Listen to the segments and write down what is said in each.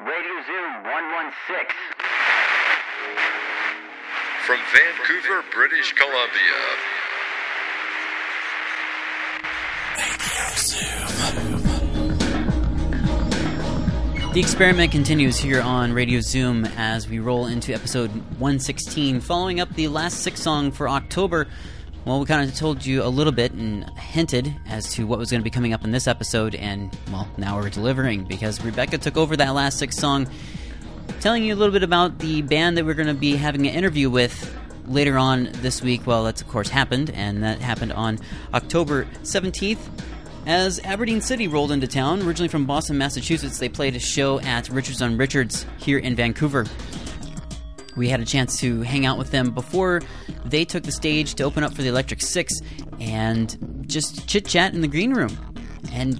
Radio Zoom 116. From Vancouver, British Columbia. The experiment continues here on Radio Zoom as we roll into episode 116, following up the last six song for October. Well, we kind of told you a little bit and hinted as to what was going to be coming up in this episode, and well, now we're delivering because Rebecca took over that last six song, telling you a little bit about the band that we're going to be having an interview with later on this week. Well, that's of course happened, and that happened on October 17th. As Aberdeen City rolled into town, originally from Boston, Massachusetts, they played a show at Richards on Richards here in Vancouver. We had a chance to hang out with them before they took the stage to open up for the Electric Six and just chit chat in the green room. And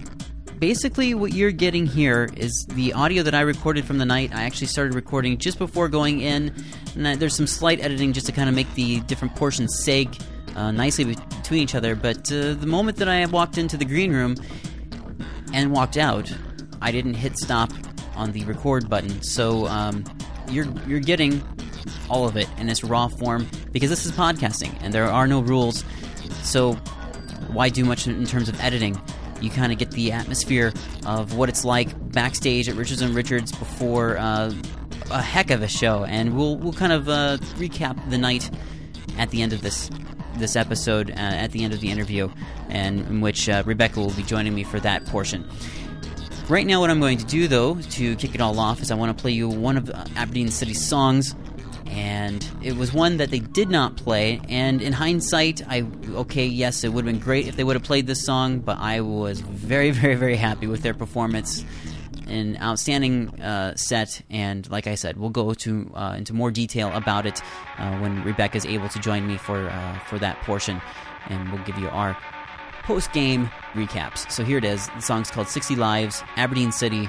basically, what you're getting here is the audio that I recorded from the night. I actually started recording just before going in, and there's some slight editing just to kind of make the different portions sag uh, nicely between each other. But uh, the moment that I walked into the green room and walked out, I didn't hit stop on the record button. So um, you're you're getting all of it in its raw form because this is podcasting and there are no rules. So why do much in terms of editing? You kind of get the atmosphere of what it's like backstage at Richards on Richards before uh, a heck of a show, and we'll we'll kind of uh, recap the night at the end of this this episode uh, at the end of the interview, and in which uh, Rebecca will be joining me for that portion. Right now, what I'm going to do, though, to kick it all off, is I want to play you one of uh, Aberdeen City's songs, and it was one that they did not play. And in hindsight, I okay, yes, it would have been great if they would have played this song, but I was very, very, very happy with their performance an outstanding uh, set, and like I said, we'll go to uh, into more detail about it uh, when Rebecca is able to join me for uh, for that portion, and we'll give you our post game recaps. So here it is. The song's called "60 Lives," Aberdeen City.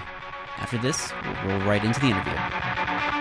After this, we'll roll right into the interview.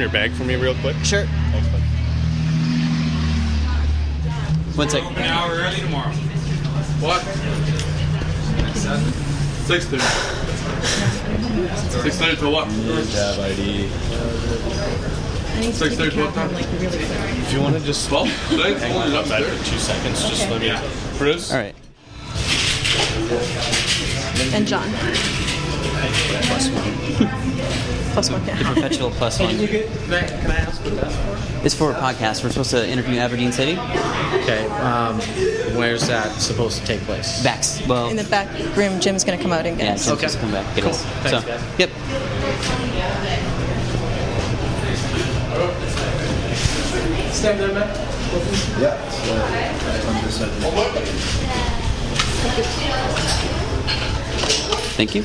Your bag for me real quick. Sure. Thanks, bud. One sec. An hour early tomorrow. What? Six thirty. Six thirty to what? Tab ID. Six thirty to what time? If you want to just Well, hang on outside for two seconds, just let me. Bruce. All right. And John. Plus one, yeah. Perpetual plus one. Can I ask? It's for a podcast. We're supposed to interview Aberdeen City. Okay, um, where's that supposed to take place? Backs. Well, In the back room, Jim's gonna come out and get yeah, us. Jim's just come back. Get Cool. us. Thanks, so, guys. Yep. Thank you.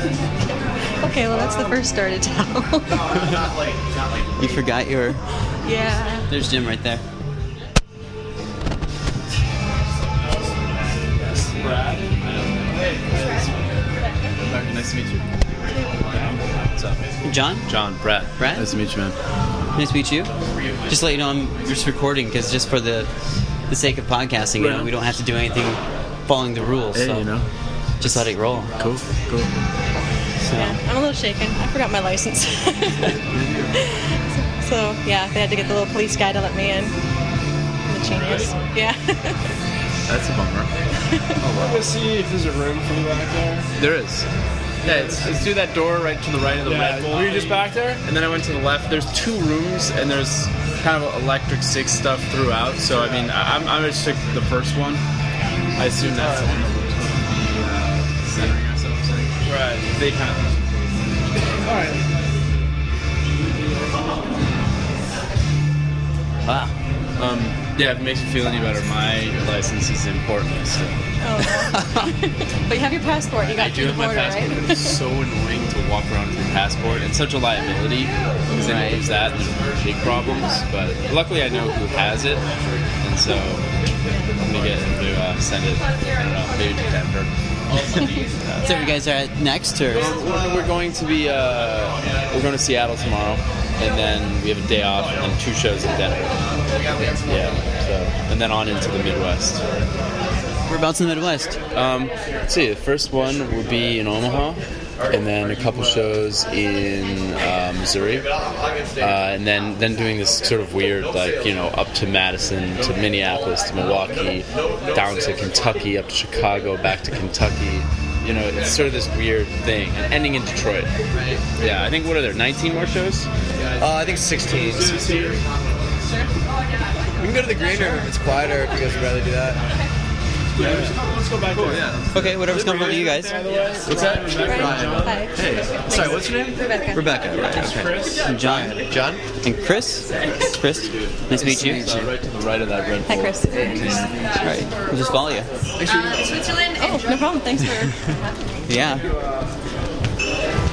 Okay, well that's the first story to tell. You forgot your. yeah. There's Jim right there. Nice to meet you. What's up? John? John, Brett. Brett? Nice to meet you, man. Nice to meet you. Just to let you know, I'm just recording because just for the the sake of podcasting, you know, we don't have to do anything following the rules. Hey, so you know. just let it roll. Cool, cool. So, Yeah, I'm a little shaken. I forgot my license. so yeah, they had to get the little police guy to let me in. The genius. Yeah. That's a bummer. Oh, i Let's see if there's a room for you back there. There is. Yeah, it's, it's through that door right to the right of the Red Bull. Were you just back there? And then I went to the left. There's two rooms, and there's kind of electric six stuff throughout. So I mean, I- I'm I'm gonna stick the first one. I assume that's ourselves in. Right. They kind of. All right. wow. Um, yeah, if it makes you feel any better, my license is in Portland still. Oh. but you have your passport. You got I do the have my border, passport, right? but it's so annoying to walk around with your passport It's such a liability because then Right. you lose that and there's big problems. But luckily, I know who has it, and so I'm gonna get him to uh, send it. I don't know, maybe to Denver. So you guys are at next, or We're, we're going to be uh, we're going to Seattle tomorrow, and then we have a day off, and then two shows in Denver. Yeah, so and then on into the Midwest. whereabouts in the Midwest? Um, let's see. The first one would be in Omaha, and then a couple shows in uh, Missouri, uh, and then then doing this sort of weird, like you know, up to Madison, to Minneapolis, to Milwaukee, down to Kentucky, up to Chicago, back to Kentucky. You know, it's sort of this weird thing, and ending in Detroit. Yeah, I think what are there? 19 more shows? Uh, I think 16. We can go to the green room if it's quieter if you guys would rather do that. Let's go back there. Yeah. Okay, whatever's comfortable to you guys. What's that? Hi. Hey, sorry, what's your name? Rebecca. Rebecca, right? Okay. And John John? and Chris. Chris, nice to meet you. Uh, right to the right of that red Hi, bull. Chris. All right, we'll just follow you. Oh, no problem. Thanks for. Yeah.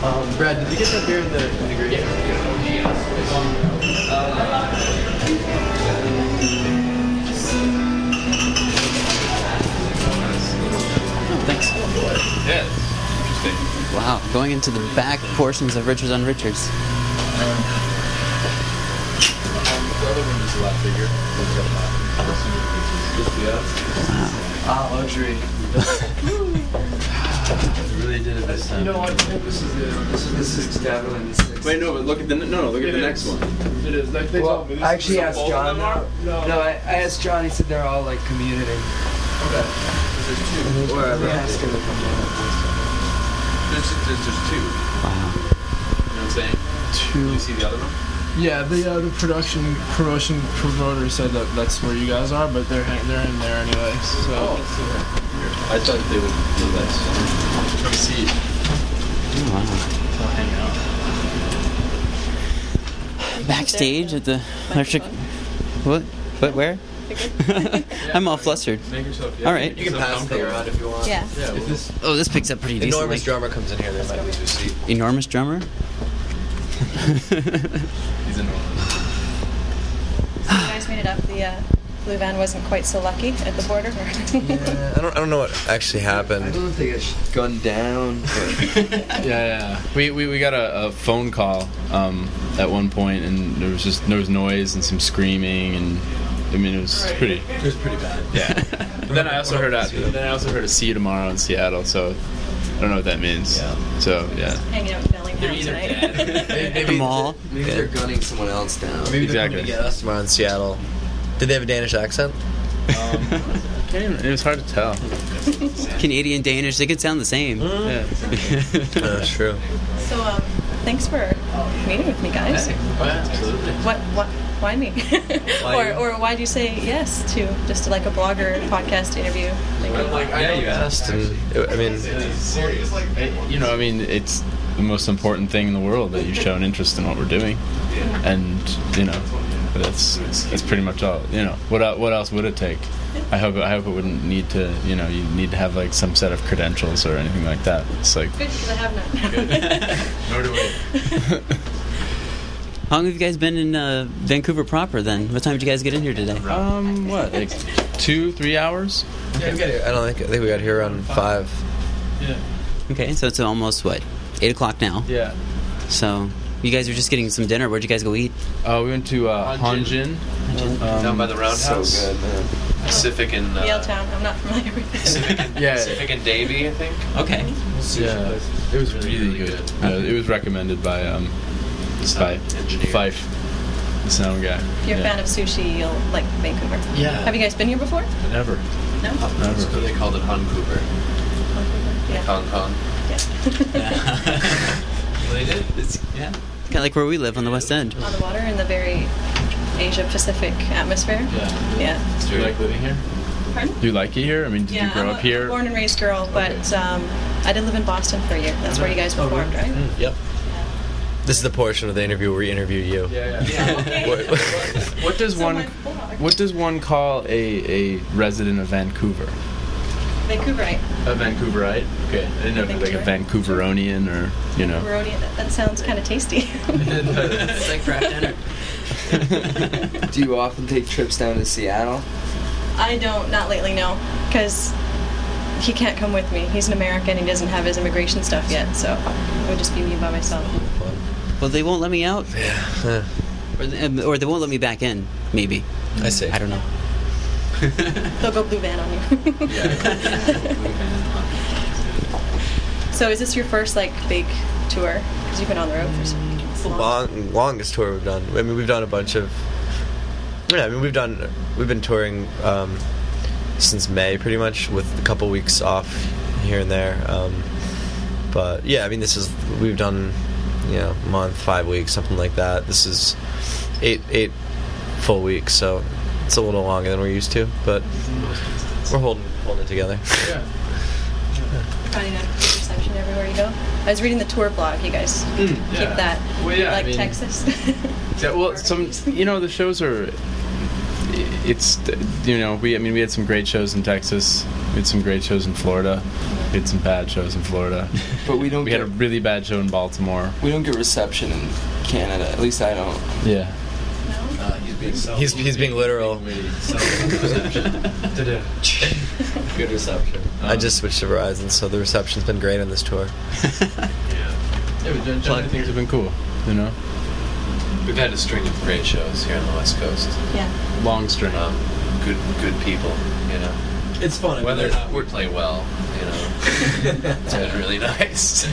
Um, Brad, did you get that beer in the in the green? Oh, thanks. Yeah. Interesting. Wow, going into the back portions of Richards on Richards. The other one is a lot bigger. Wow. Ah, luxury. really did it this time. You know what? This is it. This is the sixth definitely the sixth. Wait, no, but look at the no, no, look at It the is. next one. It is. Like, they Well, told me. This I actually asked John. No, No. I, I asked John. He said they're all like community. Okay. There's two. Or I asked him to come down. There's, there's, there's two. Wow. You know what I'm saying? Two. You see the other one? Yeah, the uh, the production promotion promoter said that that's where you guys are, but they're hang- they're in there anyway. So I thought they would do that. Come see. Backstage at the electric. What? But where? I'm all flustered. Make yourself. All right. You can pass the around if you want. Yeah. Yeah. Well, this. Oh, this picks up pretty Enormous decently. drummer comes in here. There might be two seats. Enormous drummer. He's enormous. So you guys made it up. The uh, blue van wasn't quite so lucky at the border. Yeah, I don't. I don't know what actually happened. I don't know if they got gunned down. yeah, yeah. We, we, we got a, a phone call um, at one point, and there was just there was noise and some screaming, and I mean it was pretty. It was pretty bad. Yeah. But then I also heard a, then I also heard a see you tomorrow in Seattle, so I don't know what that means. Yeah. So yeah. Hanging out with Bellingham tonight. Maybe, The mall. Maybe they're gunning someone else down. Maybe Exactly. they're coming to get us tomorrow in Seattle. Did they have a Danish accent? It was hard to tell. Canadian Danish, they could sound the same. Yeah. That's true. so um, thanks for meeting with me, guys. absolutely. What? What? Why me? or, or why do you say yes to just like a blogger podcast interview? Like, yeah, you asked, and it, I mean, serious. You know, I mean, it's the most important thing in the world that you show an interest in what we're doing, and you know, that's that's pretty much all. You know, what el- what else would it take? I hope I hope it wouldn't need to. You know, you need to have like some set of credentials or anything like that. It's like Good, because I have none. Nor do we. How long have you guys been in uh, Vancouver proper then? What time did you guys get in here today? um what like two three hours. yeah, we got here. I don't think I think we got here around five. Yeah. Okay, so it's almost what? 8 o'clock now. Yeah. So you guys were just getting some dinner. Where'd you guys go eat? Uh, we went to uh, Hanjin. Um, Down by the roundhouse. So good, man. Pacific and uh, Yaletown. I'm not familiar with it. Pacific and, Yeah. Pacific and Davie, I think. Okay. Yeah, it was really, Really good. good. Uh, it was recommended by um, by Sound engineer. Fife, the sound guy. If you're a fan of sushi, you'll like Vancouver. Yeah. Have you guys been here before? Never. No. Never. So they called it Vancouver. Yeah. Hong Kong. yeah. Well, they did. It's, yeah. Kind of like where we live on the West End. On the water in the very Asia Pacific atmosphere. Yeah. Yeah. Do you like living here? Pardon? Do you like it here? I mean, did yeah, you grow I'm up here? born and raised girl, but um, I did live in Boston for a year. That's where you guys Oh, performed, right? Yep. This is the portion of the interview where we interview you. Yeah, yeah. Okay. What- What does So one. What does one call a, a resident of Vancouver? Vancouverite. A Vancouverite. Okay, I didn't know if it was like a Vancouveronian or you know. Barodian. That, that sounds kind of tasty. It's like craft dinner. Do you often take trips down to Seattle? I don't, not lately, no, because he can't come with me. He's an American. He doesn't have his immigration stuff yet, so it would just be me by myself. Well, they won't let me out, Yeah. or or they won't let me back in. Maybe. I see. I don't know. They'll go blue van on you. so is this your first like big tour? Because you've been on the road for so long. long, longest tour we've done. I mean, we've done a bunch of. Yeah, I mean, we've done. We've been touring um, since May, pretty much, with a couple weeks off here and there. Um, but yeah, I mean, this is we've done, you know, month, five weeks, something like that. This is eight eight full weeks, so it's a little longer than we're used to, but we're holding holding it together. Finding a good reception everywhere you go. I was reading the tour blog. You guys hmm, keep yeah. that. Well, yeah, I like mean- Texas. Yeah, well, some you know the shows are. It's you know we I mean we had some great shows in Texas, we had some great shows in Florida, We had some bad shows in Florida. But we don't We get had a really bad show in Baltimore. we don't get reception in Canada. At least I don't. Yeah. He's he's being literal. Good reception. I just switched to Verizon, so the reception's been great on this tour. Yeah, but gen- generally things have been cool. You know, We've had a string of great shows here on the West Coast. Yeah. long string. Um, good, good people. You know, It's fun. whether or not we play well, you know, it's been really nice.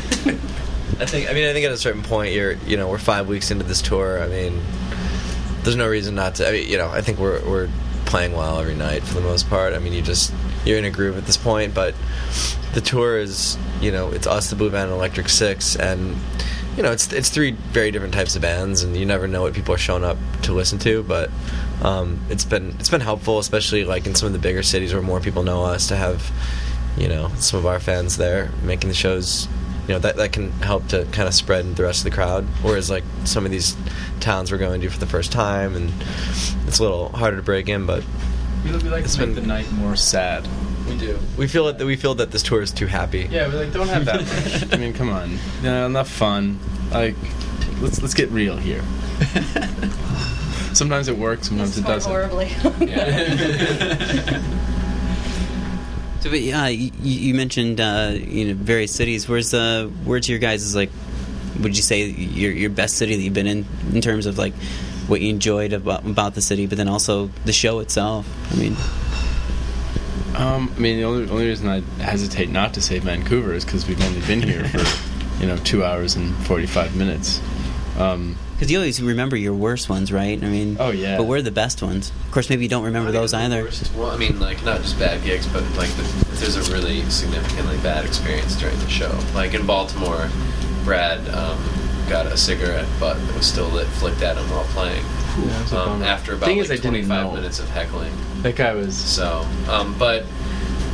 I think. I mean, I think at a certain point, you're. You know, we're five weeks into this tour. I mean, there's no reason not to. I mean, you know, I think we're we're playing well every night for the most part. I mean, you just you're in a groove at this point. But the tour is, you know, it's us, the Blue Van, and Electric Six, and you know, it's it's three very different types of bands, and you never know what people are showing up to listen to. But um, it's been it's been helpful, especially like in some of the bigger cities where more people know us, to have you know some of our fans there making the shows. You know that that can help to kind of spread the rest of the crowd. Whereas like some of these towns we're going to for the first time, and it's a little harder to break in. But We, we like It's to make been- the night more sad. we do. we feel that we feel that this tour is too happy. Yeah, we like don't have that much. I mean, come on, you know, enough fun. Like, let's let's get real here. sometimes it works, sometimes it doesn't. horribly. So, but, uh, you, you mentioned uh, you know various cities. Where's uh, where's your guys' is like? Would you say your your best city that you've been in in terms of like what you enjoyed about, about the city, but then also the show itself? I mean, Um, I mean, the only only reason I hesitate not to say Vancouver is because we've only been here for you know two hours and forty five minutes. Um, because you always remember your worst ones, right? I mean, Oh, yeah. But we're the best ones. Of course, maybe you don't remember those either. Well, I mean, like not just bad gigs, but like the, if there's a really significantly bad experience during the show. Like in Baltimore, Brad um, got a cigarette butt that was still lit, flicked at him while playing. Yeah, it was a um, after about Thing like is, I didn't 25 minutes of heckling. that guy was So, um, but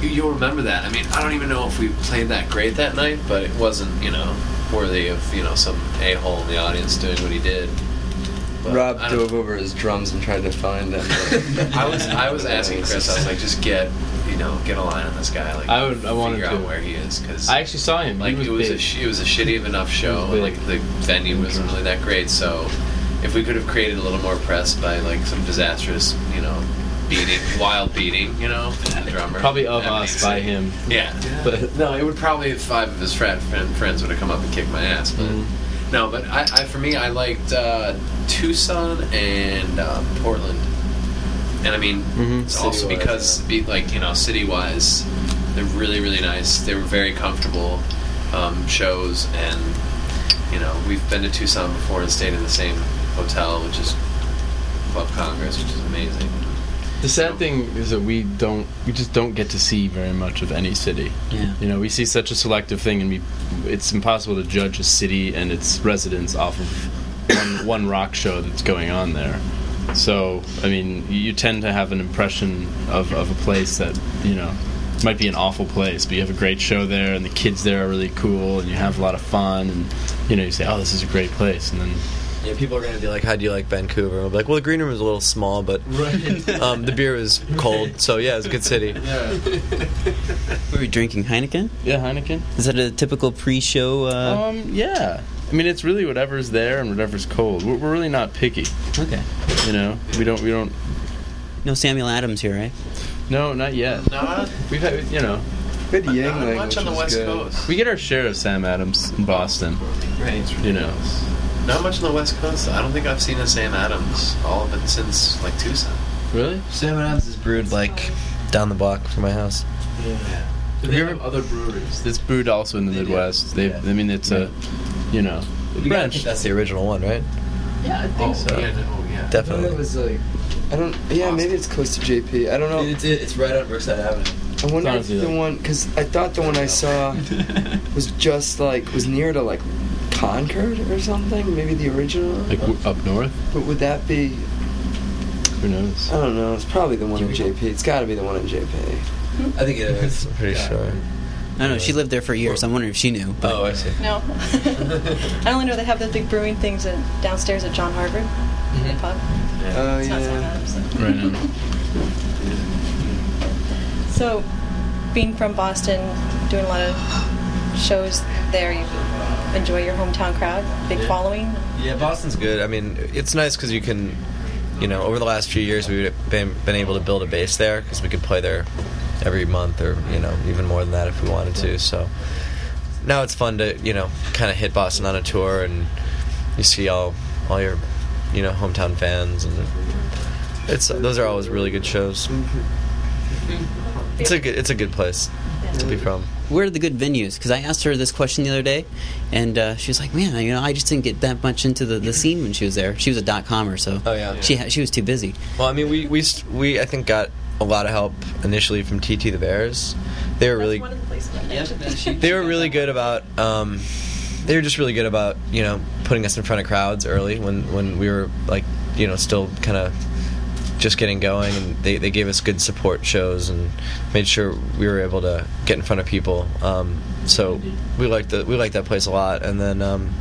you, you'll remember that. I mean, I don't even know if we played that great that night, but it wasn't, you know, worthy of you know some a hole in the audience doing what he did. But Rob dove over his drums and tried to find them. I was I was asking Chris. I was like, just get you know get a line on this guy. Like I would- I wanted figure to. out where he is because I actually saw him. He like was it was a big. sh- it was a shitty enough show. big. Like the venue wasn't really that great. So if we could have created a little more press by like some disastrous you know beating, wild beating, you know, the drummer Probably of that'd us by insane. him. Yeah, But- no, it would probably five of his friend, friend, friends would have come up and kicked my ass. But Mhm. no, but I, I for me, I liked uh, Tucson and uh, Portland, and I mean Mhm. it's also City-wise, because be, like you know city wise, they're really really nice. They were very comfortable um, shows, and you know we've been to Tucson before and stayed in the same hotel, which is Club Congress, which is amazing. The sad thing is that we don't, we just don't get to see very much of any city. Yeah. You know, we see such a selective thing, and we, it's impossible to judge a city and its residents off of one, one rock show that's going on there. So, I mean, you tend to have an impression of, of a place that, you know, might be an awful place, but you have a great show there, and the kids there are really cool, and you have a lot of fun, and, you know, you say, oh, this is a great place, and then Yeah, people are going to be like, "How do you like Vancouver?" And we'll be like, "Well, the green room was a little small, but um, the beer was cold, so yeah, it's a good city." Were we drinking Heineken? Yeah, Heineken. Is that a typical pre-show? Uh, Um, yeah. I mean, it's really whatever's there and whatever's cold. We're, we're really not picky. okay. You know, we don't, we don't. No Samuel Adams here, right? No, not yet. Not, We've had, you know, Good not Yuengling, much on the West good. Coast. we get our share of Sam Adams in Boston. Right. You know, Not much on the West Coast. I don't think I've seen a Sam Adams all of it since like Tucson. really? Sam Adams is brewed like down the block from my house. Yeah. Have you ever other breweries? It's brewed also in the Midwest. They, I mean, it's a, you know, You think that's the original one, right? Yeah, I think oh, Yeah, no, oh, yeah. Definitely. It was like, I don't. Yeah, maybe it's close to JP. I don't know. It's, it's right on Brookside Avenue. I wonder if honestly the like- one because I thought the one I saw was just like was near to like Concord or something. Maybe the original. Like w- up north. but would that be? Who knows? I don't know. It's probably the one in JP. It's got to be the one in JP. I think it is. I'm pretty sure. I don't know. She lived there for years. I'm wondering if she knew. But Oh, I see. No. I only know they have those big brewing things at, downstairs at John Harvard. Mm-hmm. The pub. Oh It's not oh, yeah. Adams. Right now. So, being from Boston, doing a lot of shows there. You enjoy your hometown crowd, big following. Yeah, Boston's good. I mean, it's nice because you can, you know, over the last few years we've been been able to build a base there because we could play there every month or you know even more than that if we wanted to. So now it's fun to you know kind of hit Boston on a tour and you see all all your you know hometown fans and it's those are always really good shows. Mm-hmm. It's a good it's a good place to be from. Where are the good venues? Because I asked her this question the other day, and uh, she was like, "Man, you know, I just didn't get that much into the, the scene when she was there. She was a dot comer, so Oh, yeah. she ha- she was too busy." Well, I mean, we we st- we I think got a lot of help initially from TT the Bears. They were really they were really good about um, they were just really good about you know putting us in front of crowds early when when we were like you know still kind of just getting going and they, they gave us good support shows and made sure we were able to get in front of people um, so we liked the we liked that place a lot and then um,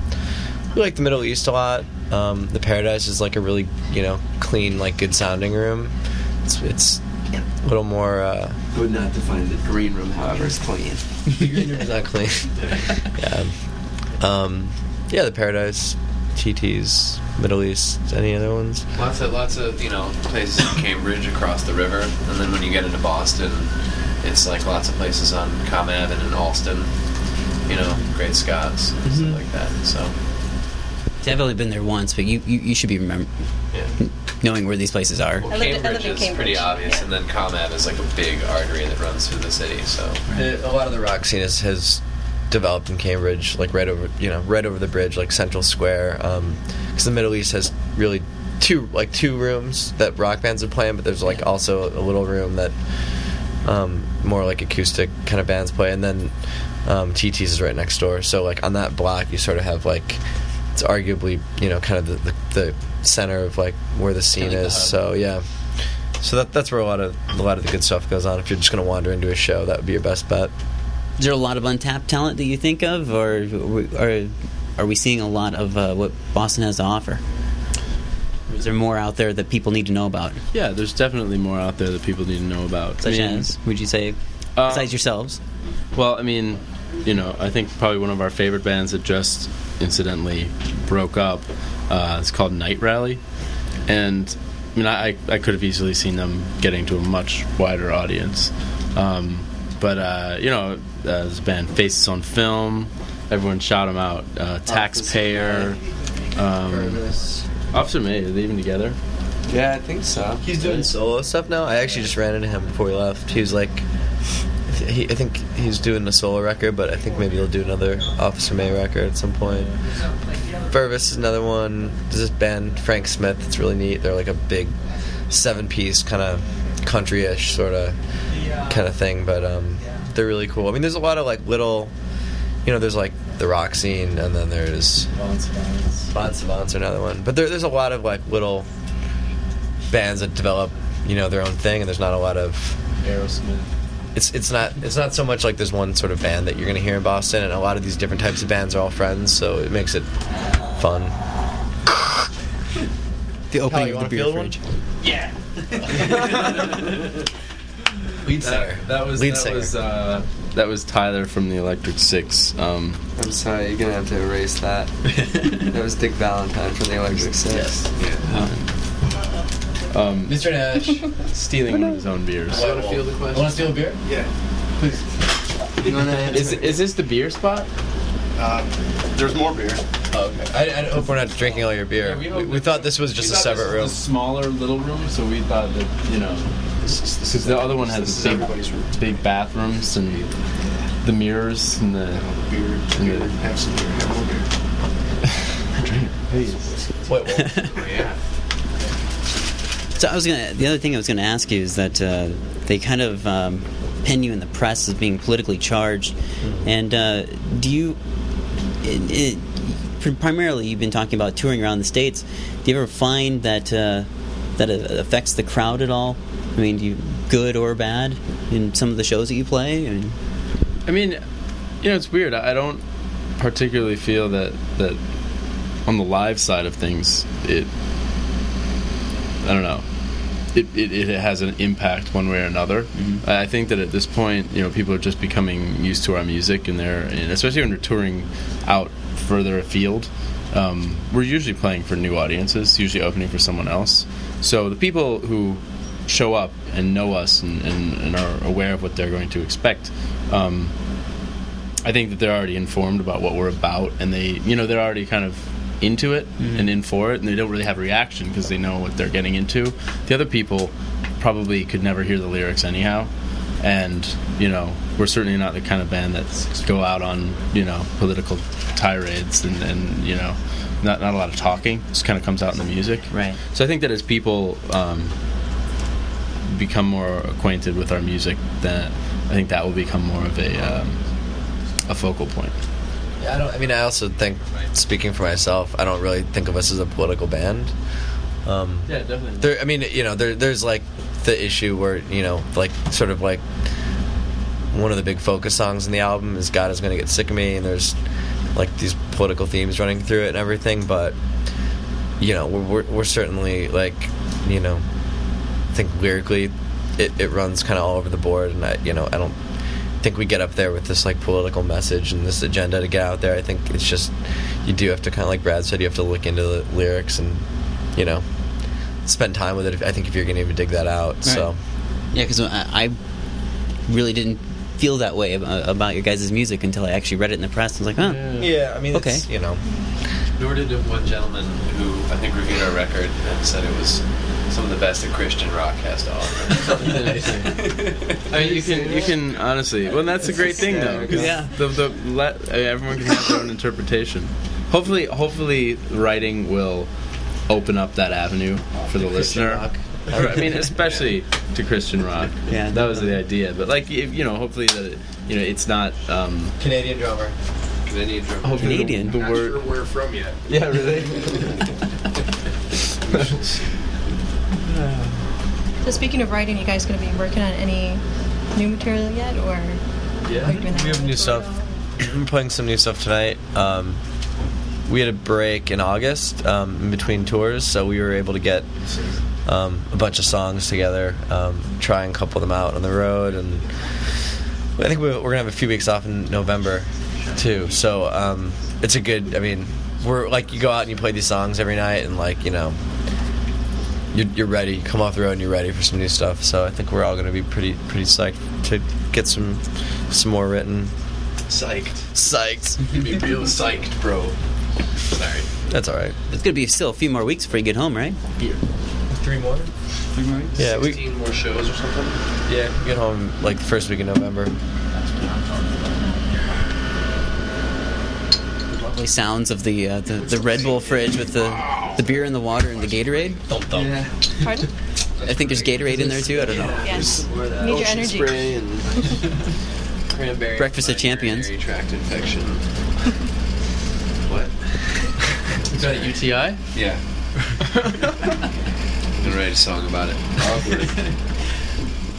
we like the Middle East a lot um, the Paradise is like a really you know clean like good sounding room it's it's a little more uh, Would not define the green room, however, is clean. not clean. yeah. Um, yeah, the Paradise, TT's, Middle East, any other ones? Lots of lots of you know places in Cambridge across the river, and then when you get into Boston, it's like lots of places on Comm Ave and in Allston. You know, Great Scots, and stuff like that. So See, I've only been there once, but you you, you should be remember knowing where these places are. well, I lived- I lived Cambridge is pretty obvious, yeah. and then Comm Ave is like a big artery that runs through the city. So Uh, A lot of the rock scene has, has developed in Cambridge, like right over, you know, right over the bridge, like Central Square. Because the Middle East has really two, like two rooms that rock bands would play in, but there's like also a little room that um, more like acoustic kind of bands play, and then um, TT's is right next door. So like on that block, you sort of have like it's arguably you know kind of the, the, the center of like where the scene the is. hub. So yeah. So that, that's where a lot of a lot of the good stuff goes on. If you're just going to wander into a show, that would be your best bet. Is there a lot of untapped talent that you think of, or are are we seeing a lot of uh, what Boston has to offer? Or is there more out there that people need to know about? Yeah, there's definitely more out there that people need to know about. Such I mean, as, would you say, uh, besides yourselves? Well, I mean, you know, I think probably one of our favorite bands that just incidentally broke up. Uh, it's called Night Rally, and I mean, I, I could have easily seen them getting to a much wider audience. Um, but uh, you know, uh, this band Faces on Film, everyone shout them out. Uh, Taxpayer, um, Officer May, are they even together? Yeah, I think so. He's doing solo stuff now. I actually just ran into him before we left. He was like, he, I think he's doing a solo record, but I think maybe he'll do another Officer May record at some point. Vervis is another one. There's this band Frank Smith. It's really neat. They're like a big seven-piece kind of country-ish sort of kind of thing, but um, they're really cool. I mean, there's a lot of like little, you know, there's like the rock scene, and then there's Bon Savant's another one. But there, there's a lot of like little bands that develop, you know, their own thing, and there's not a lot of Aerosmith. It's it's not it's not so much like there's one sort of band that you're gonna hear in Boston, and a lot of these different types of bands are all friends, so it makes it fun. The opening you of the wanna beer feel one? Yeah. Lead That, that was Lead that singer. was uh, that was Tyler from the Electric Six. Um, I'm sorry, you're gonna have to erase that. that was Dick Valentine from the Electric Six. um, Mr. Nash. stealing one of his own beers. I want to feel the question? Want to steal a beer? Yeah. You wanna? Is is this the beer spot? Uh, there's more beer. Oh, okay. I, I hope we're not drinking all your beer. we, we thought this was just a separate room. A smaller little room, so we thought that you know, because the other one has This big, big bathrooms and the mirrors and the. Beer, beer, have some beer, have more beer. Please. Wait, well, yeah. So I was gonna. The other thing I was gonna ask you is that uh, they kind of um, pin you in the press as being politically charged, and uh, do you? It, it, primarily, you've been talking about touring around the states. Do you ever find that uh, that affects the crowd at all? I mean, do you good or bad in some of the shows that you play? I mean, I mean, you know, it's weird. I don't particularly feel that that on the live side of things, it. I don't know. it, it, it has an impact one way or another. I think that at this point, you know, people are just becoming used to our music, and they're, and especially when we're touring out further afield, um, we're usually playing for new audiences, usually opening for someone else. So the people who show up and know us and, and, and are aware of what they're going to expect. Um, I think that they're already informed about what we're about, and they, you know, they're already kind of into it and in for it, and they don't really have a reaction because they know what they're getting into. The other people probably could never hear the lyrics anyhow, and you know, we're certainly not the kind of band that go out on you know political tirades and, and you know, not not a lot of talking. Just kind of comes out in the music, right? So I think that as people um, become more acquainted with our music, then I think that will become more of a um, a focal point. Yeah, I don't. I mean, I also think, speaking for myself, I don't really think of us as a political band. Um, Yeah, definitely. There, I mean, you know, there, there's like the issue where you know, like sort of like one of the big focus songs in the album is "God is going to get sick of me," and there's like these political themes running through it and everything. But you know, we're we're, we're certainly like, you know, I think lyrically, it, it runs kind of all over the board, and I, you know, I don't think we get up there with this like political message and this agenda to get out there. I think it's just you do have to kind of like Brad said, you have to look into the lyrics and you know spend time with it. I think if you're going to even dig that out, so Yeah, because I, I really didn't feel that way about, uh, about your guys' music until I actually read it in the press. I was like, oh, yeah. I mean, okay, it's, you know, Nor did one gentleman who I think reviewed our record and said it was some of the best that Christian rock has to offer. I mean, you can you can honestly. Well, that's a great thing though, because Yeah. the the let, I mean, everyone can have their own interpretation. Hopefully, hopefully, writing will open up that avenue for the Christian listener. rock. I mean, especially to Christian rock. Yeah, that was the idea. But like, if, you know, hopefully that it, you know it's not um, Canadian drummer. Canadian drummer. Hopefully the- Canadian? The, Not word. sure where from yet. Yeah, really. So speaking of writing, you guys going to be working on any new material yet, or Yeah, are you we have new stuff. We're playing some new stuff tonight. Um, we had a break in August um, in between tours, so we were able to get um, a bunch of songs together, um, try and couple them out on the road, and I think we- we're gonna have a few weeks off in November too. So um, it's a good. I mean, we're like you go out and you play these songs every night, and like you know. You're, you're ready. Come off the road and you're ready for some new stuff. So I think we're all going to be pretty pretty psyched to get some some more written. Psyched. Psyched. You made me real psyched, bro. Sorry. That's all right. It's gonna be still a few more weeks before you get home, right? Three more. Three more weeks. Yeah, we 16 more shows or something. yeah we get home like the first week in November. Lovely sounds of the, uh, the the Red Bull fridge with the the beer and the water and the Gatorade. Yeah. Pardon? I think there's Gatorade in there too. I don't know. Yes. Need your energy. Spray and cranberry. Breakfast of champions. Tract infection. what? Is that UTI? Yeah. I'm gonna write a song about it.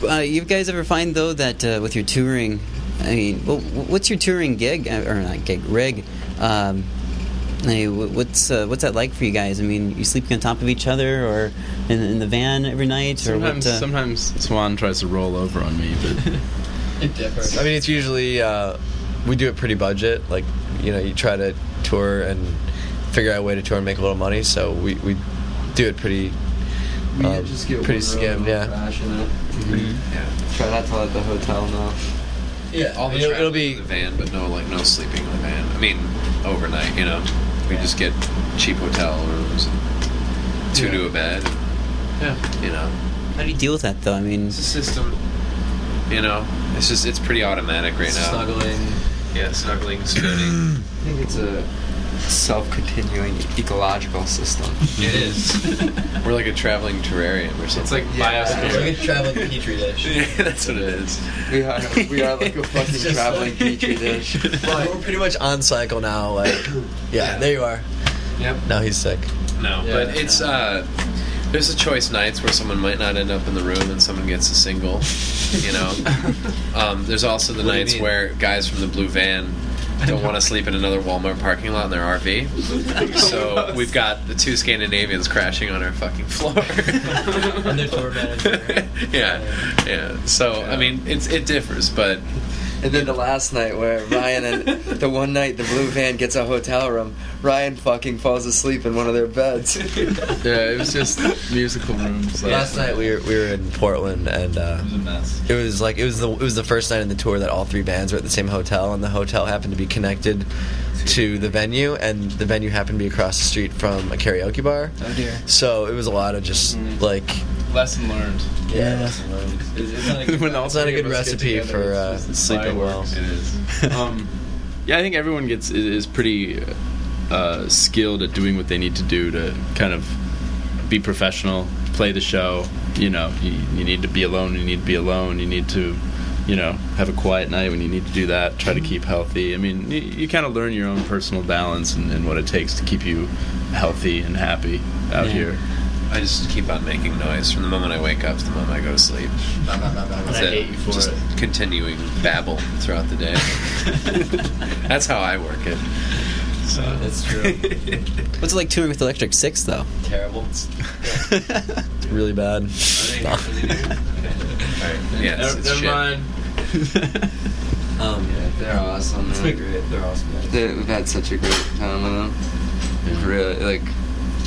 Uh, you guys ever find though that uh, with your touring, I mean, well, what's your touring gig uh, or not gig rig? Um, hey, what's uh, what's that like for you guys? I mean, you sleeping on top of each other or in, in the van every night, or Sometimes, what? Uh, sometimes Swan tries to roll over on me, but It differs. I mean, it's usually uh, we do it pretty budget. Like you know, you try to tour and figure out a way to tour and make a little money. So we, we do it pretty We um, just get pretty one skimmed. Yeah. crash in it. Yeah. Try not to let the hotel know. Yeah, All the it'll, it'll be in the van, but no like no sleeping in the van. I mean, overnight. You know, we just get cheap hotel rooms, and two Yeah. to a bed. Yeah. You know, how do you deal with that though? I mean, it's a system. You know, it's just it's pretty automatic right now. Snuggling. Yeah, snuggling, spinning. I think it's a self-continuing ecological system. It is. We're like a traveling terrarium or something. It's like biosphere. We're like a traveling petri dish. yeah, that's what it is. We are we are like a fucking traveling like- petri dish. But we're pretty much on cycle now. Like, yeah, there you are. Yep. Now he's sick. No, Yeah. but it's uh, there's a choice nights where someone might not end up in the room and someone gets a single. You know, um, there's also the What nights where guys from the blue van don't want to sleep in another Walmart parking lot in their RV. So we've got the two Scandinavians crashing on our fucking floor. and their tour manager. yeah, yeah. So I mean, it's it differs, but And then the last night where Ryan and the one night the blue van gets a hotel room, Ryan fucking falls asleep in one of their beds. Yeah, it was just musical rooms. like- Last night we were we were in Portland and uh, It was a mess. it was like it was the it was the first night in the tour that all three bands were at the same hotel and the hotel happened to be connected to the venue and the venue happened to be across the street from a karaoke bar. Oh dear. So it was a lot of just like Lesson learned. yeah. It's, it's not a good, When all It's not a good of us get recipe for, uh, sleeping well. It is. um, yeah, I think everyone gets is, is pretty uh, skilled at doing what they need to do to kind of be professional, play the show. You know, you, you need to be alone. You need to be alone. You need to, you know, have a quiet night when you need to do that. Try to keep healthy. I mean, you, you kind of learn your own personal balance and, and what it takes to keep you healthy and happy out Yeah. here. I just keep on making noise from the moment I wake up to the moment I go to sleep. That's I hate you for just it. continuing babble throughout the day. That's how I work it. So That's true. What's it like touring with Electric Six though? Terrible. it's really bad. Yeah, it's, it's shit. Um, yeah, they're awesome. It's man. been great. They're awesome guys. They- We've had such a great time with them. Really, like,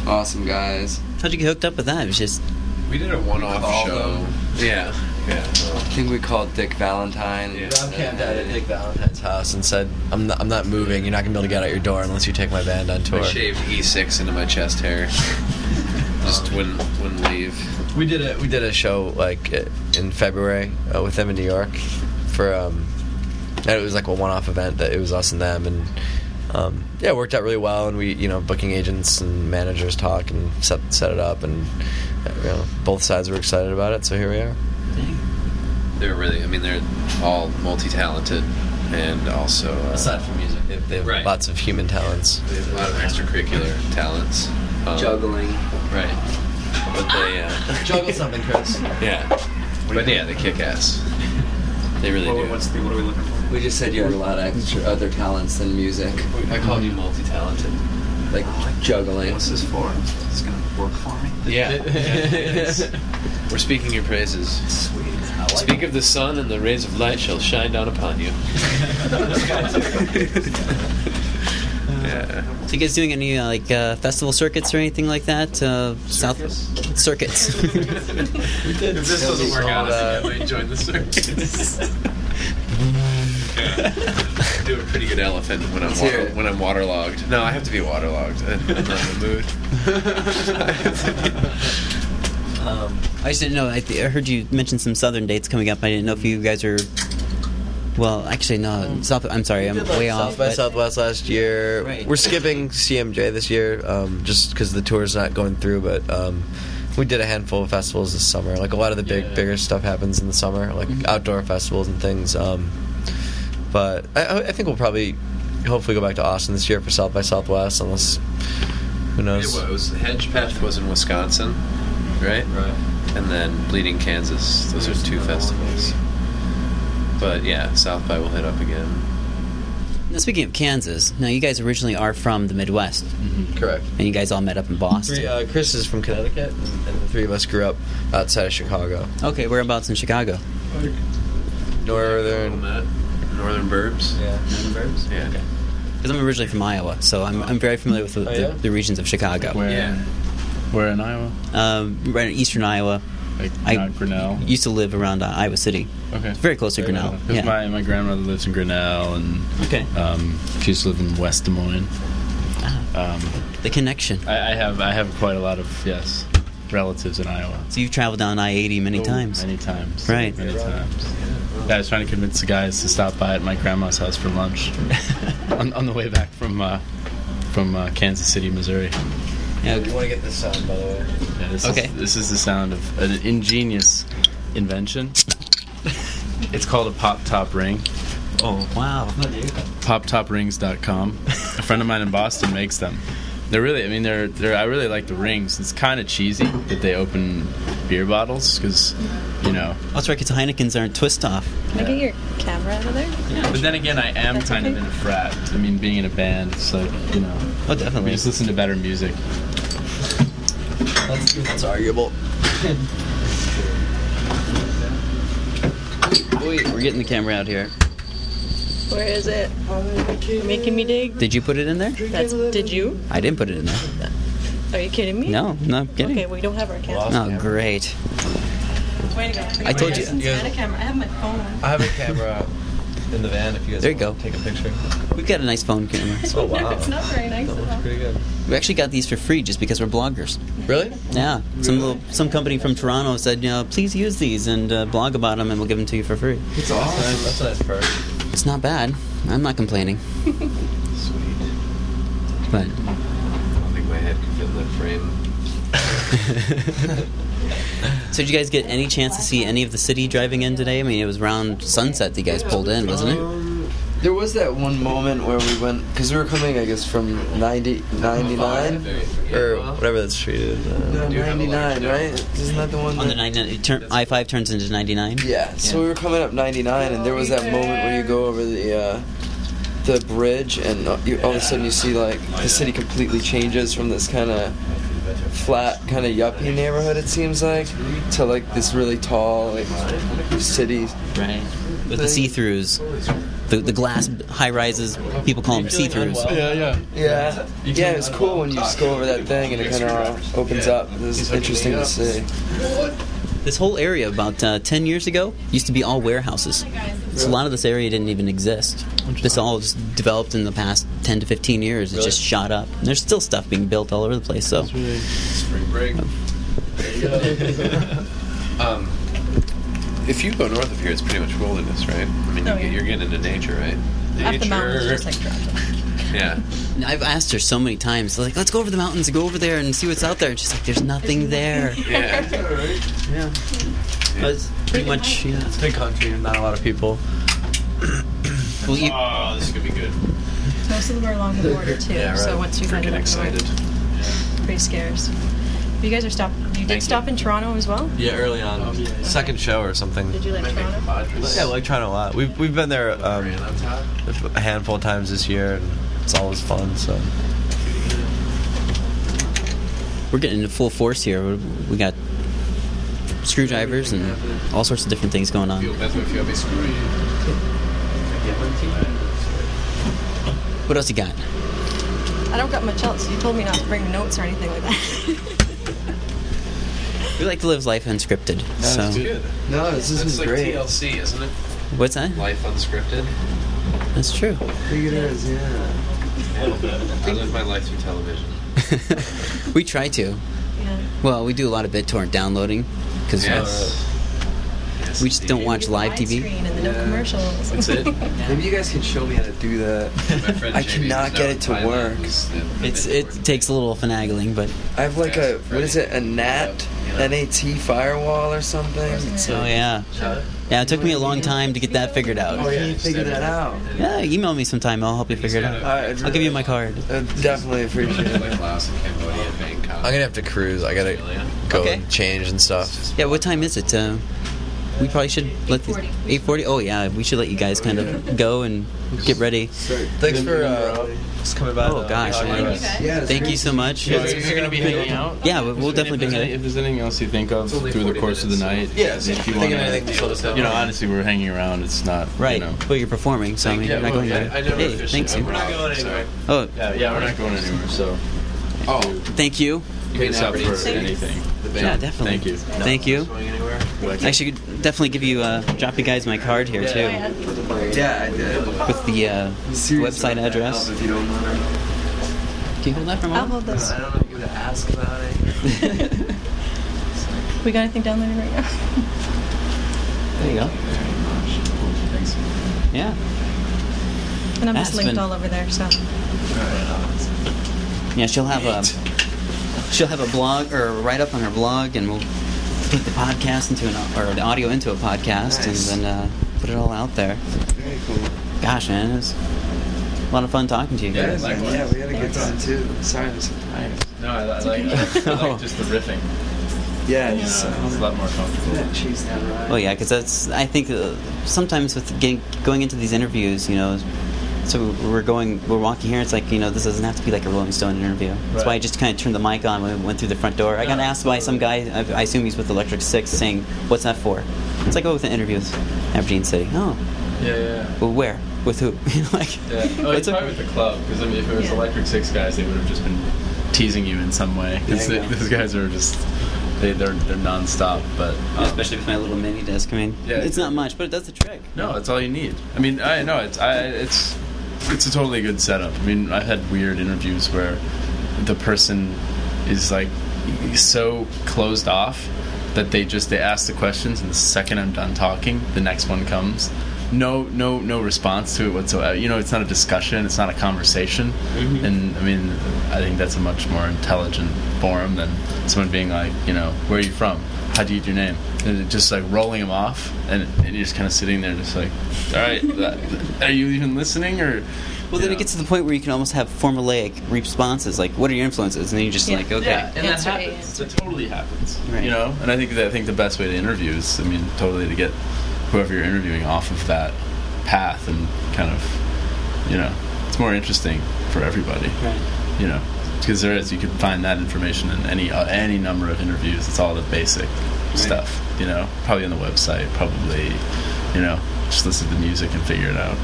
awesome guys. How'd you get hooked up with that? It was just We did a one-off show. them. Yeah, yeah. I think we called Dick Valentine. Yeah. Rob camped out at Dick Valentine's house and said, "I'm not, I'm not moving. You're not gonna be able to get out your door unless you take my band on tour." I shaved E6 into my chest hair. Just wouldn't wouldn't leave. We did a we did a show like uh, in February uh, with them in New York for um, and it was like a one-off event that it was us and them and um, yeah, it worked out really well and we you know booking agents and managers talk and set set it up and you know both sides were excited about it so here we are. They're really. I mean, they're all multi-talented and also uh, Aside from music, they, they have Right. lots of human talents. they have a lot of extracurricular talents. Um, Juggling. Right. But they. Uh, Juggle something, Chris. yeah. But yeah, they kick ass. They really do. the, what are we looking for? We just said you had a lot of extra other talents than music, I called you multi-talented. like juggling. What's this for? It's gonna work for me. Yeah. It's- We're speaking your praises. Sweet. Like Speak of the sun, and the rays of light shall shine down upon you. yeah. So you guys doing any uh, like uh, festival circuits or anything like that? Uh, South circuits. We did. If this doesn't work out, I think I might join the circus. I do a pretty good elephant when I'm water, when I'm waterlogged. No, I have to be waterlogged. I'm not in the mood. um, I just didn't know. I, th- I heard you mention some southern dates coming up. I didn't know if you guys are. Well, actually, no. South. I'm sorry. I'm We did, like, way South off. South by but- Southwest last year. Right. We're skipping CMJ this year, um, just because the tour's not going through. But um, we did a handful of festivals this summer. Like a lot of the big, Yeah. bigger stuff happens in the summer, like Mhm. outdoor festivals and things. Um, but I, I I think we'll probably, hopefully, go back to Austin this year for South by Southwest, unless who knows. It knows. was Hedgepeth was in Wisconsin, right? Right. And then Bleeding Kansas. Those are two festivals. But yeah, South by will hit up again. Now, speaking of Kansas, now you guys originally are from the Midwest, Correct. and you guys all met up in Boston. Three, uh, Chris is from Connecticut, and, and the three of us grew up outside of Chicago. Okay, whereabouts in Chicago? Northern. Northern Burbs. Yeah. Northern Burbs? Yeah. Because I'm originally from Iowa, so I'm, I'm very familiar with the, Oh, the, the regions of Chicago. Where, Yeah. where in Iowa? Um, right in eastern Iowa. Like I Grinnell. Used to live around uh, Iowa City. Okay. It's very close to Grinnell. Because Yeah. my, my grandmother lives in Grinnell, and Okay. um, she used to live in West Des Moines. Um, The connection. I, I have I have quite a lot of yes relatives in Iowa. So you've traveled down I-80 many Oh, times. Many times. Right. Many times. Yeah, I was trying to convince the guys to stop by at my grandma's house for lunch on, on the way back from uh, from uh, Kansas City, Missouri. Yeah, You want to get this sound, by the way? Yeah, this Okay. Is, this is the sound of an ingenious invention. it's called a pop top ring. Oh, wow. PopTopRings.com. a friend of mine in Boston makes them. They're really, I mean, they're, they're. I really like the rings. It's kind of cheesy that they open beer bottles because, you know. That's right, because Heineken's aren't twist off. Can I get your camera out of there? But then again, I am That's kind okay. of in a frat. I mean, being in a band, it's like you know. Oh, definitely. We just listen to better music. That's, that's arguable. Wait, we're getting the camera out here. Where is it? You're making me dig. Did you put it in there? That's, did you? I didn't put it in there. Are you kidding me? No, I'm not kidding. Okay, we don't have our camera. Oh, great. Way to go. I told you. I had a camera. I have my phone. I have a camera in the van if you guys There you want to take a picture. We've got a nice phone camera. Oh, wow. it's not very nice at all. Pretty good. We actually got these for free just because we're bloggers. Really? Yeah. Some little some company from Toronto said, you know, please use these and uh, blog about them, and we'll give them to you for free. It's awesome. That's a nice perk. It's not bad. I'm not complaining. Sweet. But I don't think my head can fit in that frame. So did you guys get any chance to see any of the city driving in today? I mean, it was around sunset that you guys pulled in, wasn't it? Um, there was that one moment where we went because we were coming, I guess, from 90, 99 Or whatever that street is. No, Uh, 99, right? Isn't that the one? On the that- 99, it turn, I-5 turns into 99. Yeah. So we were coming up 99, and there was that moment where you go over the uh, the bridge, and uh, you, all of a sudden you see like the city completely changes from this kind of flat, kind of yuppie neighborhood. It seems like to like this really tall like city. Right. With the see-throughs, the the glass high rises. People call them see-throughs. Yeah, yeah. Yeah, yeah, it's cool when you just go over that thing and it kind of opens up. It's interesting to see. This whole area, about uh, 10 years ago, used to be all warehouses. So a lot of this area didn't even exist. This all just developed in the past 10 to 15 years. It just shot up. And there's still stuff being built all over the place. So Spring break. um, if you go north of here, it's pretty much wilderness, right? I mean, Oh, you, yeah. you're getting into nature, right? Up the mountains, just like Toronto. Yeah. I've asked her so many times, like, let's go over the mountains and go over there and see what's out there. And she's like, there's nothing there. Yeah. Yeah. But it's pretty much, yeah. It's a big country, not a lot of people. Well, you, Oh, this is gonna be good. Most of them are along the border too. Yeah, right. So once you head Freaking up excited. north, pretty scarce. You guys are stop. You did stop in Toronto as well. Yeah, early on. Second show or something. Did you like Toronto? Yeah, we like Toronto a lot. We've we've been there um, a handful of times this year, and it's always fun. So we're getting into full force here. We- We got screwdrivers and all sorts of different things going on. What feel be else you got? I don't got much else. You told me not to bring notes or anything like that. We like to live life unscripted. So good. No, this That's is like great. TLC, isn't it? what's that? Life unscripted. That's true. I think it is. Yeah. I live my life through television. we try to. yeah. Well, we do a lot of BitTorrent downloading because Yes. Yes, we just don't watch live TV. Widescreen and the no commercials. That's it. Maybe you guys can show me how to do that. I cannot get it to work. was the- the It's it takes a little finagling, but I have like a what is it? A NAT, NAT firewall or something. So oh yeah, yeah. It took me a long time to get that figured out. Oh, yeah, you figure that out. Yeah, email me sometime. I'll help you figure it out. I'll give you my card. I definitely appreciate it. like Laos and Cambodia and Bangkok. I'm gonna have to cruise. I gotta go Okay. and change and stuff. Yeah, what time is it? Uh, we probably should let eight forty. Oh yeah, we should let you guys kind of go and get ready. Thanks for uh, just coming by. Oh the- gosh, man. Yeah, thank you so much. Yeah, you're gonna be hanging out. Yeah, we'll we'll definitely be hanging. there's, any- it. if there's anything else you think of through the course of the night, Yeah, if you think want of anything, just let us know. you know, honestly, we're hanging around. It's not Right, You know. but you're performing, so I mean, Yeah, you're not going I, I anywhere. never Hey, officially thanks. went off, sorry. Oh, Yeah, yeah, we're not going anywhere. So Oh, thank you. hit us up for anything. Yeah, definitely. Thank you. Thank you. Going anywhere? I should definitely give you, uh, drop you guys my card here too, Yeah, I did. with the uh, website address. If you don't mind. Can you hold that for a I'll moment? hold this. I don't know if you're gonna ask about it. We got anything downloaded right now? There you go. Yeah, And I'm just Aspen. linked all over there, so. yeah. She'll have a she'll have a blog or write up on her blog, and we'll put the podcast into an or the audio into a podcast, Nice. and then uh, put it all out there. Very cool. Gosh, man, it was a lot of fun talking to you Yeah, guys. man, yeah, we had a good time too. Sorry, I'm so tired. No, I, I like, I like just the riffing. Yeah, You know, just, it's a lot more comfortable. Chase that ride. Well, yeah, because that's. I think uh, sometimes with getting going into these interviews, you know, so we're going, we're walking here. It's like you know, this doesn't have to be like a Rolling Stone interview. That's Right. why I just kind of turned the mic on when we went through the front door. I got asked by some guy. I, I assume he's with Electric Six, saying, "What's that for?" It's like, "Oh, with an interview with Aberdeen City." Oh, Yeah, yeah. well, where? With who? Like, Yeah. Oh, what's it's up? probably with the club because I mean, if it was Yeah. Electric Six guys, they would have just been teasing you in some way. 'Cause Yeah, they- those guys are just they they're they're nonstop. But um, Especially with my little mini disc. I mean, Yeah, it's not much, but it does the trick. no, that's all you need. I mean, I know it's I it's it's a totally good setup. I mean, I've had weird interviews where the person is like so closed off that they just they ask the questions and the second I'm done talking, the next one comes. No, no, no response to it whatsoever. You know, it's not a discussion. It's not a conversation. Mm-hmm. And I mean, I think that's a much more intelligent forum than someone being like, you know, where are you from? How do you eat your name? And it just like rolling them off, and, and you're just kind of sitting there, just like, all right, that, are you even listening or? Well, then it gets to the point where you can almost have formulaic responses, like, "What are your influences?" And then you're just Yeah. like, "Okay." Yeah, and that Answer A, happens. That totally happens. Right. You know, and I think that I think the best way to interview is, I mean, totally to get whoever you're interviewing off of that path and kind of, you know, it's more interesting for everybody. Right. You know, because there is you can find that information in any uh, any number of interviews. It's all the basic stuff. You know, probably on the website. Probably, you know, just listen to the music and figure it out.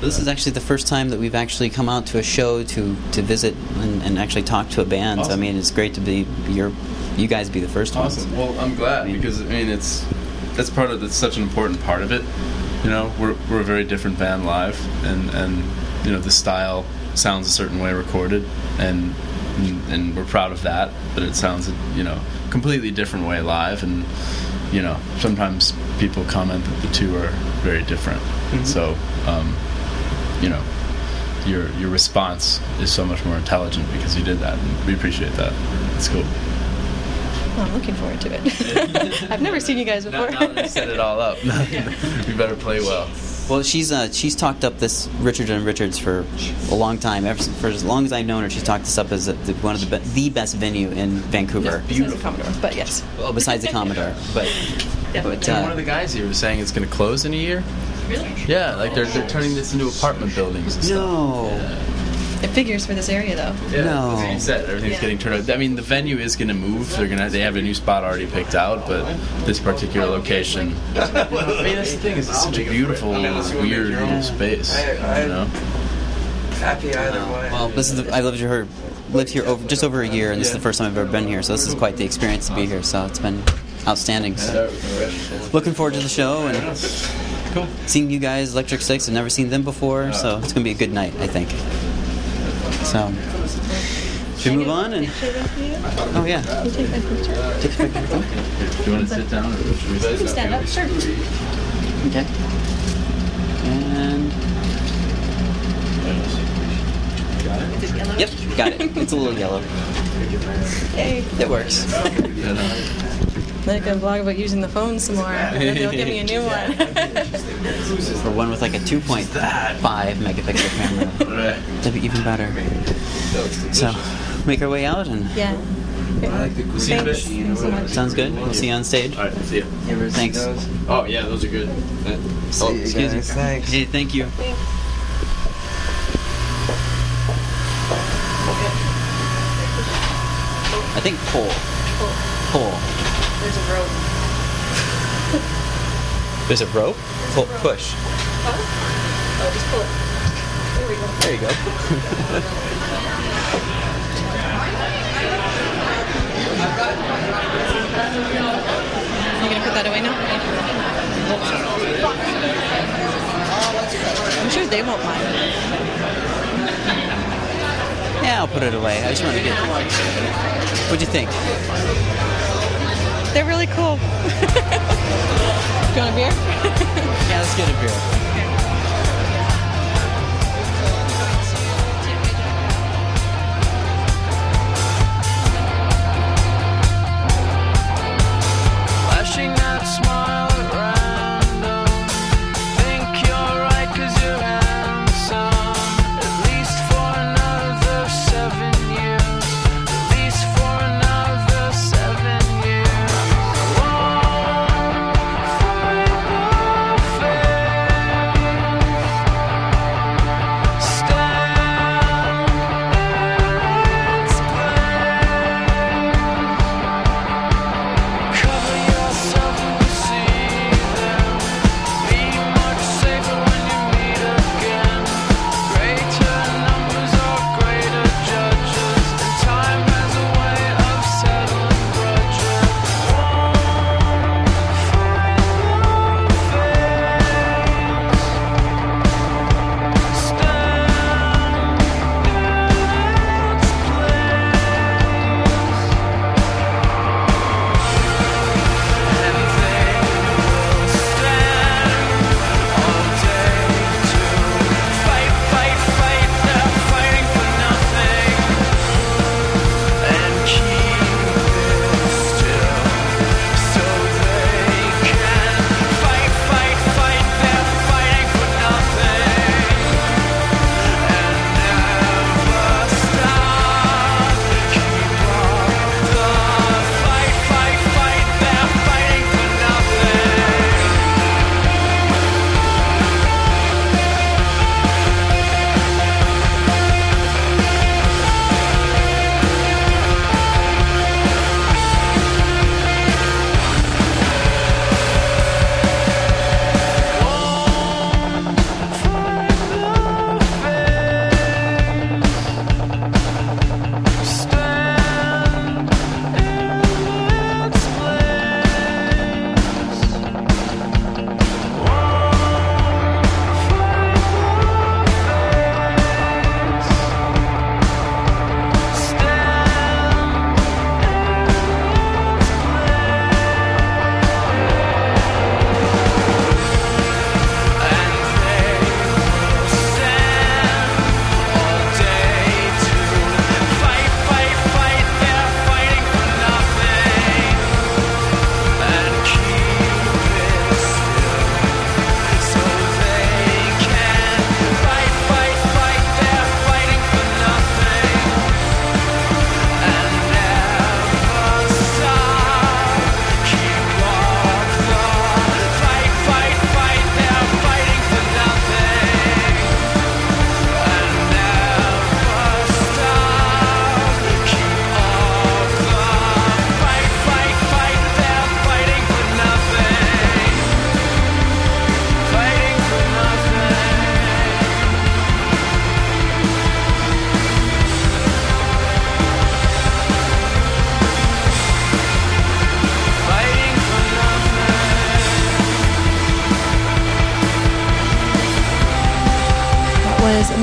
This is actually the first time that we've actually come out to a show to, to visit and, and actually talk to a band. So, I mean, it's great to be your you guys be the first ones. Awesome. Well, I'm glad because I mean it's that's part of that's such an important part of it. You know, we're we're a very different band live, and and you know the style sounds a certain way recorded, and and, and we're proud of that. But it sounds you know completely different way live, and you know sometimes people comment that the two are very different. So, um, you know. Your, your response is so much more intelligent because you did that, and we appreciate that. It's cool. Well, I'm looking forward to it. I've never seen you guys before. Now, now that you set it all up, you better play well. Well, she's uh, she's talked up this Richards on Richards for a long time. Ever since, for as long as I've known her, she's talked this up as the, the, one of the be- the best venue in Vancouver. Besides the Commodore, but yes. Well, besides the Commodore, but but And one uh, of the guys here was saying it's going to close in a year. Really? Yeah, like they're, they're turning this into apartment buildings. And stuff. No, It figures for this area, though. Yeah, No. that's what he said. Everything's Yeah. getting turned out. I mean, the venue is going to move. They're going to. They have a new spot already picked out, but this particular location. I mean, that's the thing. Is it's such a beautiful, weird little space. You know. Happy either way. well, this is the, I lived here lived here over just over a year, and this is the first time I've ever been here. So this is quite the experience to be here. So it's been outstanding. So looking forward to the show and Cool. seeing you guys, Electric Six. I've never seen them before, so it's gonna be a good night, I think. So should we move on? And oh yeah, You take that picture. Do you want to sit down, or should we sit Stand up, sure. okay. And yep, got it. It's a little yellow. Hey, It works. then I can vlog about using the phone some more. Maybe they'll give me a new one. For one with like a 2.5 megapixel camera, that'd be even better. So make our way out and yeah. We'll see you in a bit. Thanks. Thanks so Sounds good. We'll see you on stage. All right. See you. Thanks. Oh yeah, those are good. See oh, you excuse me. Thanks. Hey, thank you. I think pull. Pull. There's a rope. There's a rope? Pull, push. Oh, just pull it. There we go. There you go. You gonna put that away now? I'm sure they won't mind. Yeah, I'll put it away. I just want to get. What'd you think? They're really cool. Do you want a beer? Yeah, let's get a beer.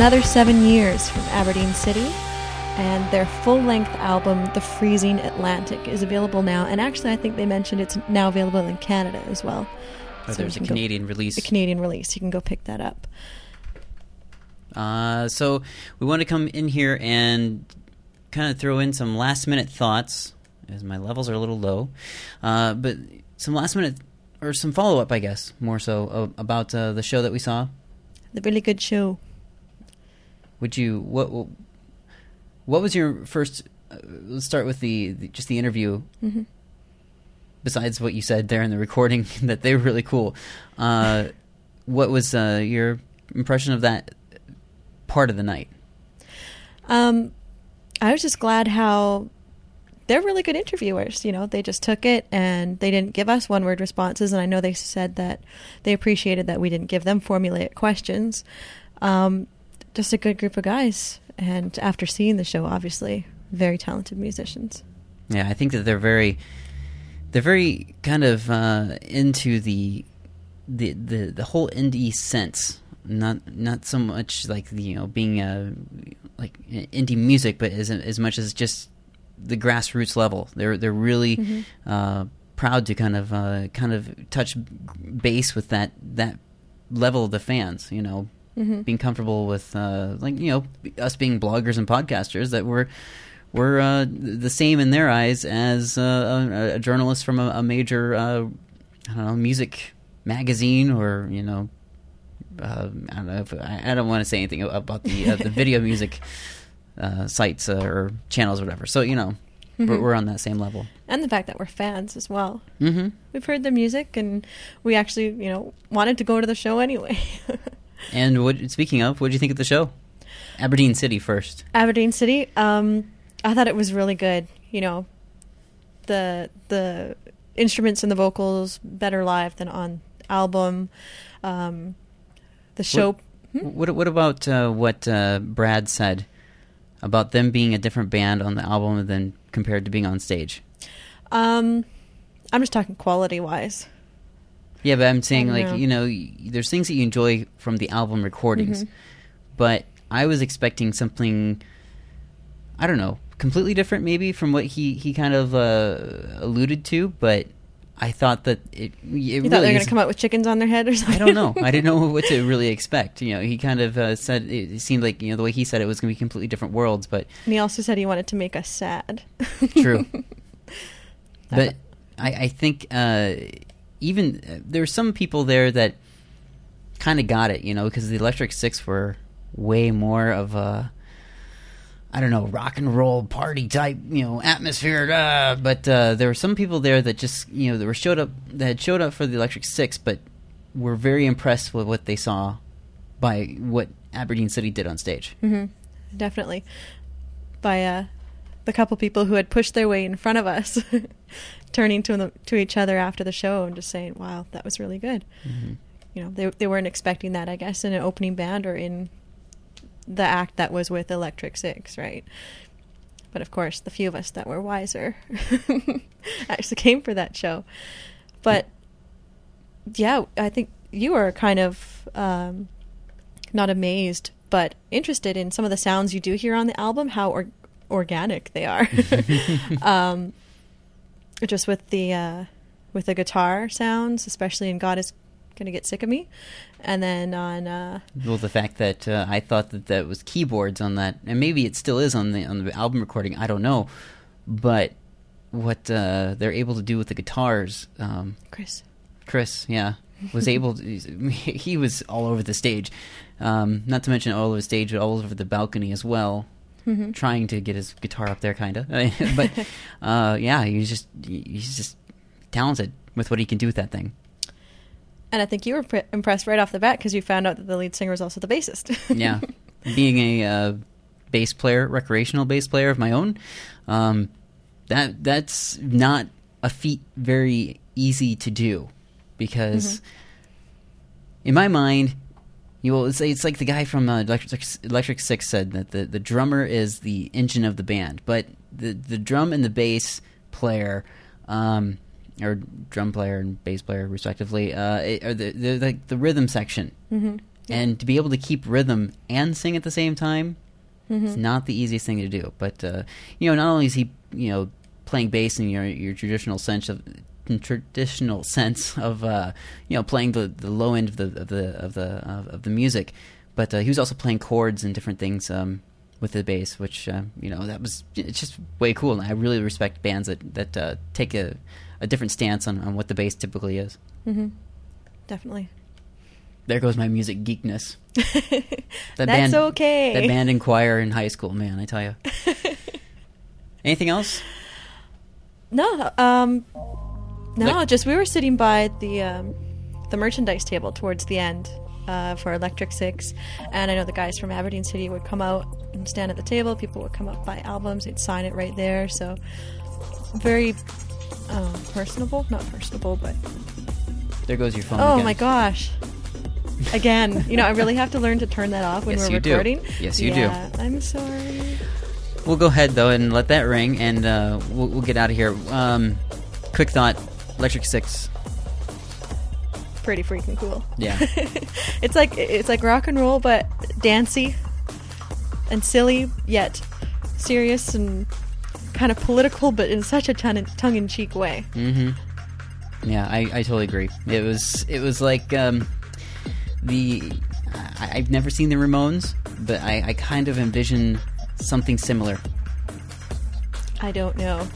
Another seven years from Aberdeen City, and their full-length album, "The Freezing Atlantic," is available now. And actually, I think they mentioned it's now available in Canada as well. Oh, So there's a can go- Canadian release. The Canadian release. You can go pick that up. Uh, so we want to come in here and kind of throw in some last minute thoughts, as my levels are a little low. Uh, but some last minute or some follow up, I guess, more so uh, about uh, the show that we saw. The really good show. Would you what what was your first? Uh, let's start with the, the just the interview. Mhm. Besides what you said there in the recording, that they were really cool. Uh, what was uh, your impression of that part of the night? Um, I was just glad how they're really good interviewers. You know, they just took it and they didn't give us one word responses. And I know they said that they appreciated that we didn't give them formulaic questions. Um, just a good group of guys. And after seeing the show, obviously, very talented musicians. Yeah, I think that they're very, they're very kind of uh, into the, the the the whole indie sense. Not not so much like you know being a like indie music, but as as much as just the grassroots level. They're they're really Mhm. uh, proud to kind of uh, kind of touch base with that that level of the fans. You know, Mhm. being comfortable with uh, like you know us being bloggers and podcasters that we're we're uh, the same in their eyes as uh, a, a journalist from a, a major uh, I don't know music magazine or you know uh, I don't know if, I, I don't want to say anything about the uh, the video music uh, sites uh, or channels or whatever. So you know we're, Mhm. we're on that same level. And the fact that we're fans as well. Mhm. We've heard the music and we actually, you know, wanted to go to the show anyway. And what speaking of, what did you think of the show? Aberdeen City first. Aberdeen City. Um, I thought it was really good. You know, the the instruments and the vocals better live than on album. Um, the show. What what, what about uh, what uh, Brad said about them being a different band on the album than compared to being on stage? Um, I'm just talking quality wise. Yeah, but I'm saying like know. you know, there's things that you enjoy from the album recordings, Mhm. but I was expecting something. I don't know, completely different maybe from what he he kind of uh, alluded to, but I thought that it. it You really thought they were going to come out with chickens on their head or something? I don't know. I didn't know what to really expect. You know, he kind of uh, said it, it seemed like you know the way he said it was going to be completely different worlds, but And he also said he wanted to make us sad. True. but I, I think uh, even uh, there were some people there that kind of got it, you know, because the Electric Six were way more of a I don't know rock and roll party type, you know, atmosphere. Uh, but uh, there were some people there that just you know that were showed up that had showed up for the Electric Six, but were very impressed with what they saw by what Aberdeen City did on stage. hmm Definitely. By uh, the couple people who had pushed their way in front of us, turning to them, to each other after the show and just saying, "Wow, that was really good." Mhm. You know, they they weren't expecting that, I guess, in an opening band or in the act that was with Electric Six, right? But of course, the few of us that were wiser actually came for that show. But yeah, I think you were kind of um, not amazed, but interested in some of the sounds you do hear on the album, how or- organic they are. um, just with the uh, with the guitar sounds, especially in "God Is Gonna Get Sick of Me," and then on uh, Well, the fact that uh, I thought that that was keyboards on that, and maybe it still is on the on the album recording. I don't know, but what uh, they're able to do with the guitars, um, Chris. Chris, yeah, was able. To, he was all over the stage. Um, not to mention all over the stage, but all over the balcony as well. Mhm. Trying to get his guitar up there, kind of. but uh, yeah, he's just he's just talented with what he can do with that thing. and I think you were pre- impressed right off the bat because you found out that the lead singer was also the bassist. yeah, being a uh, bass player, recreational bass player of my own, um, that that's not a feat very easy to do because in my mind, you will say it's like the guy from uh, Electric, Electric Six said that the, the drummer is the engine of the band, but the the drum and the bass player. Um, or drum player and bass player, respectively, uh, are the, they're like the rhythm section Mhm. and to be able to keep rhythm and sing at the same time it's Mhm. not the easiest thing to do. But uh, you know, not only is he you know playing bass in your your traditional sense of traditional sense of uh, you know playing the, the low end of the of the of the of, of the music, but uh, he was also playing chords and different things um, with the bass, which uh, you know that was it's just way cool. And I really respect bands that that uh, take a, a different stance on, on what the bass typically is. hmm Definitely. There goes my music geekness. That That's band, okay. That band in choir in high school, man, I tell you. Anything else? No, um, no, Like- just we were sitting by the um, the merchandise table towards the end uh, for Electric Six, and I know the guys from Aberdeen City would come out and stand at the table. People would come up buy albums, they'd sign it right there. So very um, personable, not personable, but There goes your phone. oh again. my gosh. Again, you know, I really have to learn to turn that off when Yes, we're you do. recording. Yes, you do. I'm sorry. We'll go ahead though and let that ring, and uh, we'll, we'll get out of here. Um, quick thought: Electric Six. Pretty freaking cool. Yeah. it's like it's like rock and roll, but dancey and silly, yet serious and kind of political, but in such a tongue in cheek way. Mm-hmm. Yeah, I, I totally agree. It was it was like um, the I, I've never seen the Ramones, but I, I kind of envision something similar. I don't know.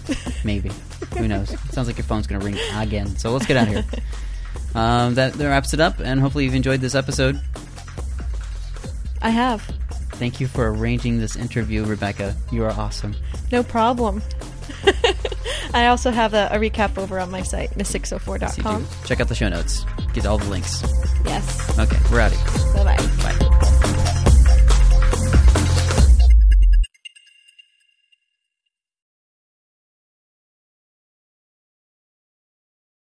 Maybe. Who knows? It sounds like your phone's going to ring again. So let's get out of here. Um, that, that wraps it up, and hopefully you've enjoyed this episode. I have Thank you for arranging this interview, Rebecca. You are awesome. no problem. I also have a, a recap over on my site, miss604.com. Check out the show notes. Get all the links. Yes. Okay, we're out of here. Bye bye. Bye.